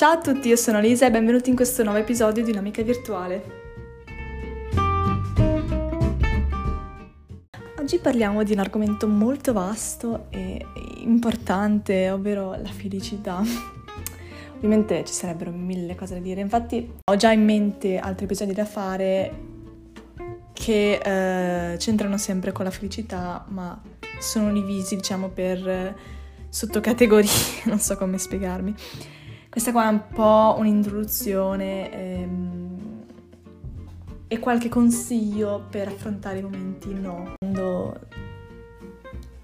Ciao a tutti, io sono Lisa e benvenuti in questo nuovo episodio di Un'amica virtuale. Oggi parliamo di un argomento molto vasto e importante, ovvero la felicità. Ovviamente ci sarebbero mille cose da dire, infatti ho già in mente altri episodi da fare che eh, c'entrano sempre con la felicità, ma sono divisi, diciamo, per sottocategorie, non so come spiegarmi. Questa qua è un po' un'introduzione ehm, e qualche consiglio per affrontare i momenti no. Quando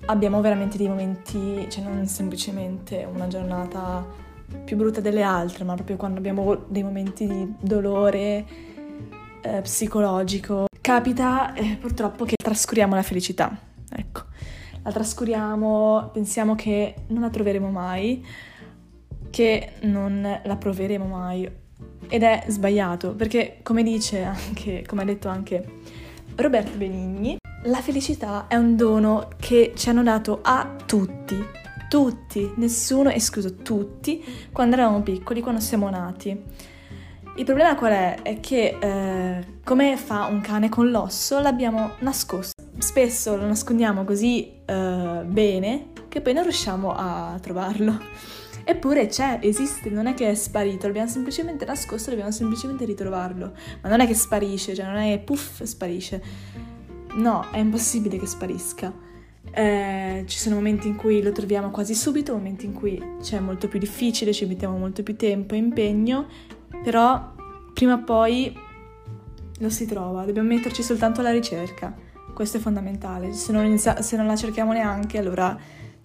abbiamo veramente dei momenti, cioè non semplicemente una giornata più brutta delle altre, ma proprio quando abbiamo dei momenti di dolore eh, psicologico. Capita eh, purtroppo che trascuriamo la felicità, ecco. La trascuriamo, pensiamo che non la troveremo mai che non la proveremo mai. Ed è sbagliato, perché come dice anche, come ha detto anche Roberto Benigni, la felicità è un dono che ci hanno dato a tutti, tutti, nessuno escluso tutti, quando eravamo piccoli, quando siamo nati. Il problema qual è? È che eh, come fa un cane con l'osso, l'abbiamo nascosto. Spesso lo nascondiamo così eh, bene che poi non riusciamo a trovarlo. Eppure c'è, esiste, non è che è sparito, l'abbiamo semplicemente nascosto, dobbiamo semplicemente ritrovarlo. Ma non è che sparisce, cioè non è puff sparisce. No, è impossibile che sparisca. Eh, ci sono momenti in cui lo troviamo quasi subito, momenti in cui c'è molto più difficile, ci mettiamo molto più tempo e impegno, però prima o poi lo si trova, dobbiamo metterci soltanto alla ricerca. Questo è fondamentale. Se non, se non la cerchiamo neanche, allora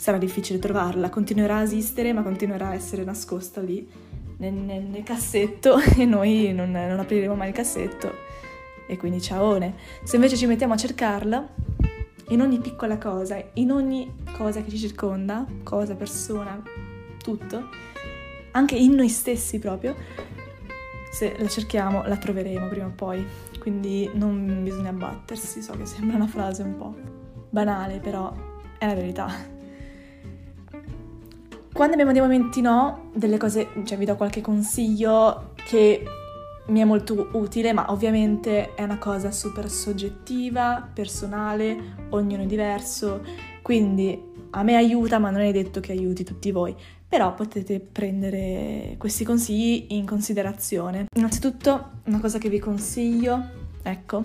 sarà difficile trovarla, continuerà a esistere ma continuerà a essere nascosta lì nel, nel, nel cassetto e noi non, non, apriremo mai il cassetto e quindi ciaone. Se invece ci mettiamo a cercarla, in ogni piccola cosa, in ogni cosa che ci circonda, cosa, persona, tutto, anche in noi stessi proprio, se la cerchiamo la troveremo prima o poi. Quindi non bisogna abbattersi, so che sembra una frase un po' banale, però è la verità. Quando abbiamo dei momenti no, delle cose, cioè vi do qualche consiglio che mi è molto utile, ma ovviamente è una cosa super soggettiva, personale, ognuno è diverso, quindi a me aiuta, ma non è detto che aiuti tutti voi. Però potete prendere questi consigli in considerazione. Innanzitutto, una cosa che vi consiglio, ecco,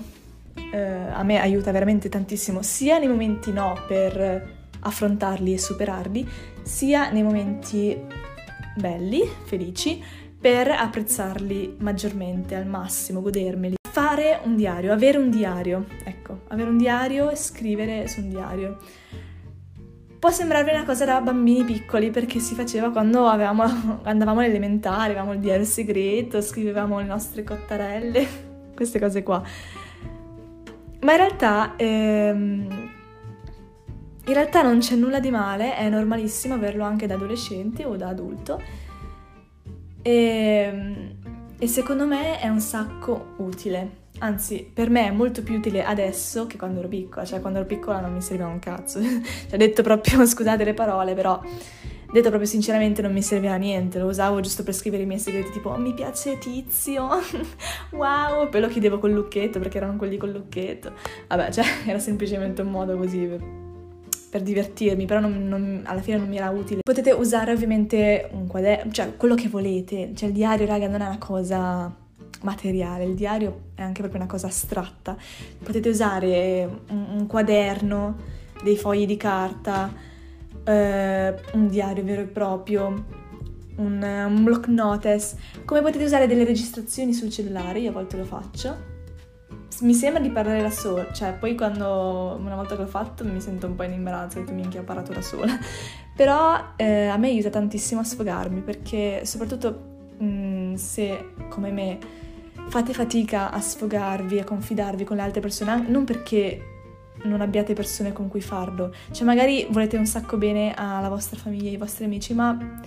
eh, a me aiuta veramente tantissimo, sia nei momenti no per affrontarli e superarli, sia nei momenti belli, felici, per apprezzarli maggiormente, al massimo, godermeli. Fare un diario, avere un diario, ecco, avere un diario e scrivere su un diario. Può sembrarvi una cosa da bambini piccoli perché si faceva quando avevamo, andavamo all'elementare, avevamo il diario segreto, scrivevamo le nostre cottarelle, queste cose qua. Ma in realtà ehm, in realtà non c'è nulla di male, è normalissimo averlo anche da adolescente o da adulto. E, ehm, e secondo me è un sacco utile. Anzi, per me è molto più utile adesso che quando ero piccola, cioè quando ero piccola non mi serviva un cazzo. cioè, detto proprio, scusate le parole, però detto proprio sinceramente non mi serviva niente, lo usavo giusto per scrivere i miei segreti tipo oh, mi piace Tizio, wow, poi lo chiedevo col lucchetto perché erano quelli col lucchetto. Vabbè, cioè era semplicemente un modo così per per divertirmi, però non, non, alla fine non mi era utile. Potete usare ovviamente un quaderno, cioè quello che volete, cioè il diario, raga, non è una cosa materiale, il diario è anche proprio una cosa astratta. Potete usare un, un quaderno, dei fogli di carta, eh, un diario vero e proprio, un, un block notice, come potete usare delle registrazioni sul cellulare, io a volte lo faccio mi sembra di parlare da sola, cioè poi quando una volta che l'ho fatto mi sento un po' in imbarazzo, che minchia ho parlato da sola, però eh, a me aiuta tantissimo a sfogarmi perché soprattutto mh, mm, se come me fate fatica a sfogarvi, a confidarvi con le altre persone, non perché non abbiate persone con cui farlo, cioè magari volete un sacco bene alla vostra famiglia, ai vostri amici, ma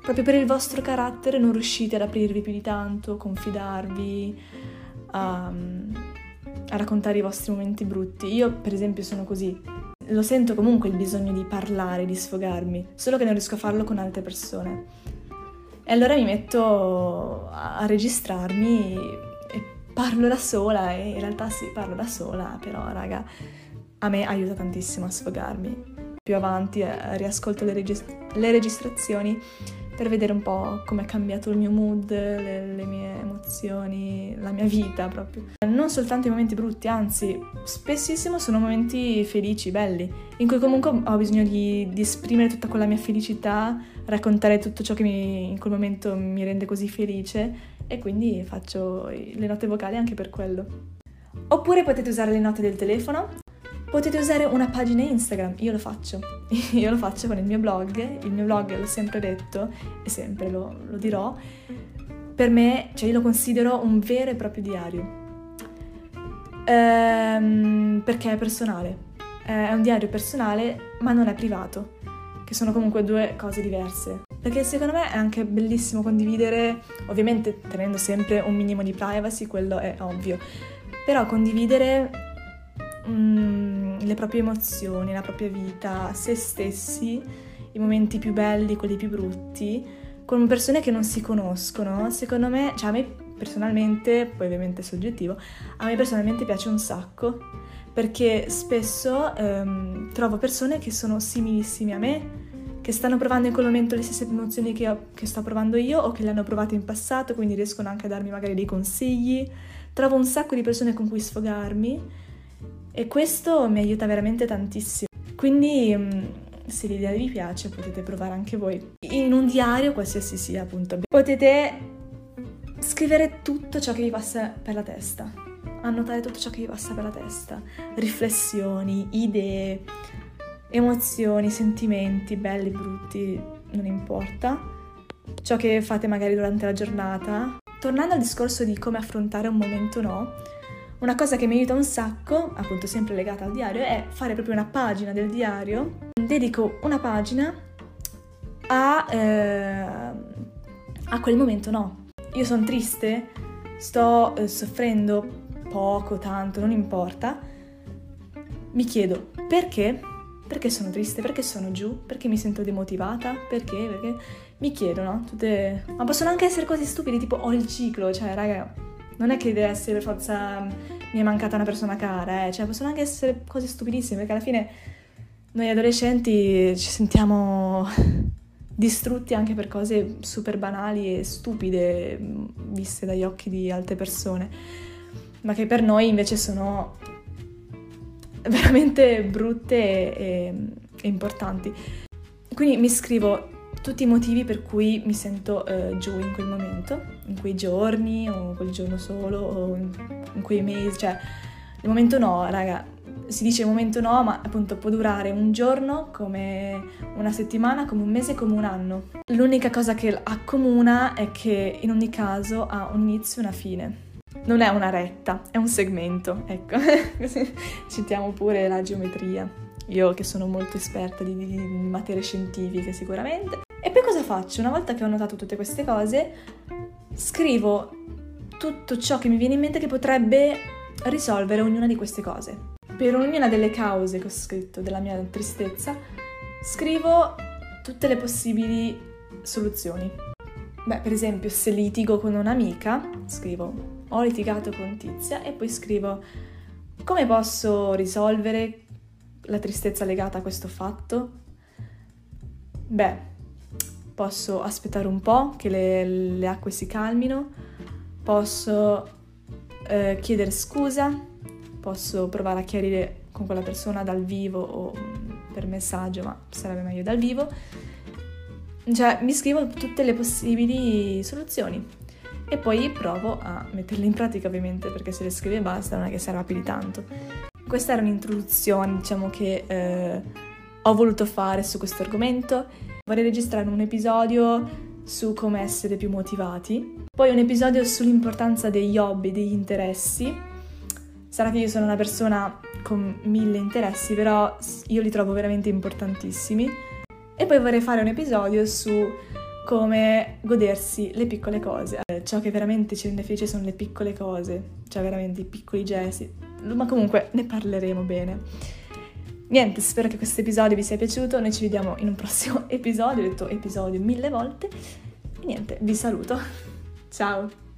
proprio per il vostro carattere non riuscite ad aprirvi più di tanto, confidarvi. Um, a raccontare i vostri momenti brutti. Io, per esempio, sono così. Lo sento comunque il bisogno di parlare, di sfogarmi, solo che non riesco a farlo con altre persone. E allora mi metto a registrarmi e parlo da sola e in realtà sì, parlo da sola, però raga, a me aiuta tantissimo a sfogarmi. Più avanti eh, riascolto le, regist- le registrazioni per vedere un po' come è cambiato il mio mood, le, le, mie emozioni, la mia vita proprio. Non soltanto i momenti brutti, anzi, spessissimo sono momenti felici, belli, in cui comunque ho bisogno di, di esprimere tutta quella mia felicità, raccontare tutto ciò che mi, in quel momento mi rende così felice e quindi faccio le note vocali anche per quello. Oppure potete usare le note del telefono Potete usare una pagina Instagram, io lo faccio, io lo faccio con il mio blog, il mio blog l'ho sempre detto e sempre lo, lo dirò, per me, cioè io lo considero un vero e proprio diario, ehm, perché è personale, è un diario personale ma non è privato, che sono comunque due cose diverse. Perché secondo me è anche bellissimo condividere, ovviamente tenendo sempre un minimo di privacy, quello è ovvio, però condividere mm, le proprie emozioni, la propria vita, se stessi, i momenti più belli, quelli più brutti, con persone che non si conoscono, secondo me, cioè a me personalmente, poi ovviamente è soggettivo, a me personalmente piace un sacco, perché spesso ehm, trovo persone che sono similissime a me, che stanno provando in quel momento le stesse emozioni che, ho, che sto provando io o che le hanno provate in passato, quindi riescono anche a darmi magari dei consigli. Trovo un sacco di persone con cui sfogarmi e questo mi aiuta veramente tantissimo. Quindi mm, se l'idea vi piace potete provare anche voi. In un diario, qualsiasi sia appunto, potete scrivere tutto ciò che vi passa per la testa, annotare tutto ciò che vi passa per la testa, riflessioni, idee, emozioni, sentimenti, belli, brutti, non importa, ciò che fate magari durante la giornata. Tornando al discorso di come affrontare un momento no, una cosa che mi aiuta un sacco, appunto sempre legata al diario, è fare proprio una pagina del diario. Dedico una pagina a, eh, a quel momento no. Io sono triste, sto eh, soffrendo poco, tanto, non importa. Mi chiedo perché? Perché sono triste? Perché sono giù? Perché mi sento demotivata? Perché? Perché mi chiedo, no? Tutte... Ma possono anche essere cose stupide, tipo ho il ciclo, cioè, raga, non è che deve essere per forza mi è mancata una persona cara, eh. cioè possono anche essere cose stupidissime, perché alla fine noi adolescenti ci sentiamo distrutti anche per cose super banali e stupide viste dagli occhi di altre persone, ma che per noi invece sono veramente brutte e, e importanti. Quindi mi scrivo tutti i motivi per cui mi sento eh, giù in quel momento, in quei giorni o quel giorno solo o in, in quei mesi, cioè il momento no, raga, si dice momento no, ma appunto può durare un giorno come una settimana, come un mese, come un anno. L'unica cosa che accomuna è che in ogni caso ha un inizio e una fine. Non è una retta, è un segmento, ecco. Citiamo pure la geometria. Io che sono molto esperta di, di materie scientifiche sicuramente. E poi cosa faccio? Una volta che ho notato tutte queste cose, scrivo tutto ciò che mi viene in mente che potrebbe risolvere ognuna di queste cose. Per ognuna delle cause che ho scritto della mia tristezza, scrivo tutte le possibili soluzioni. Beh, per esempio, se litigo con un'amica, scrivo ho litigato con Tizia e poi scrivo come posso risolvere la tristezza legata a questo fatto? Beh, posso aspettare un po' che le, le acque si calmino, posso eh, chiedere scusa, posso provare a chiarire con quella persona dal vivo o per messaggio, ma sarebbe meglio dal vivo. Cioè, mi scrivo tutte le possibili soluzioni e poi provo a metterle in pratica ovviamente perché se le scrivi e basta non è che serva più di tanto. Questa era un'introduzione, diciamo, che eh, ho voluto fare su questo argomento Vorrei registrare un episodio su come essere più motivati, poi un episodio sull'importanza degli hobby, degli interessi. Sarà che io sono una persona con mille interessi, però io li trovo veramente importantissimi. E poi vorrei fare un episodio su come godersi le piccole cose. Eh, ciò che veramente ci rende felice sono le piccole cose, cioè veramente i piccoli gesti. Ma comunque ne parleremo bene. Niente, spero che questo episodio vi sia piaciuto, noi ci vediamo in un prossimo episodio, ho detto episodio mille volte, E niente, vi saluto. Ciao!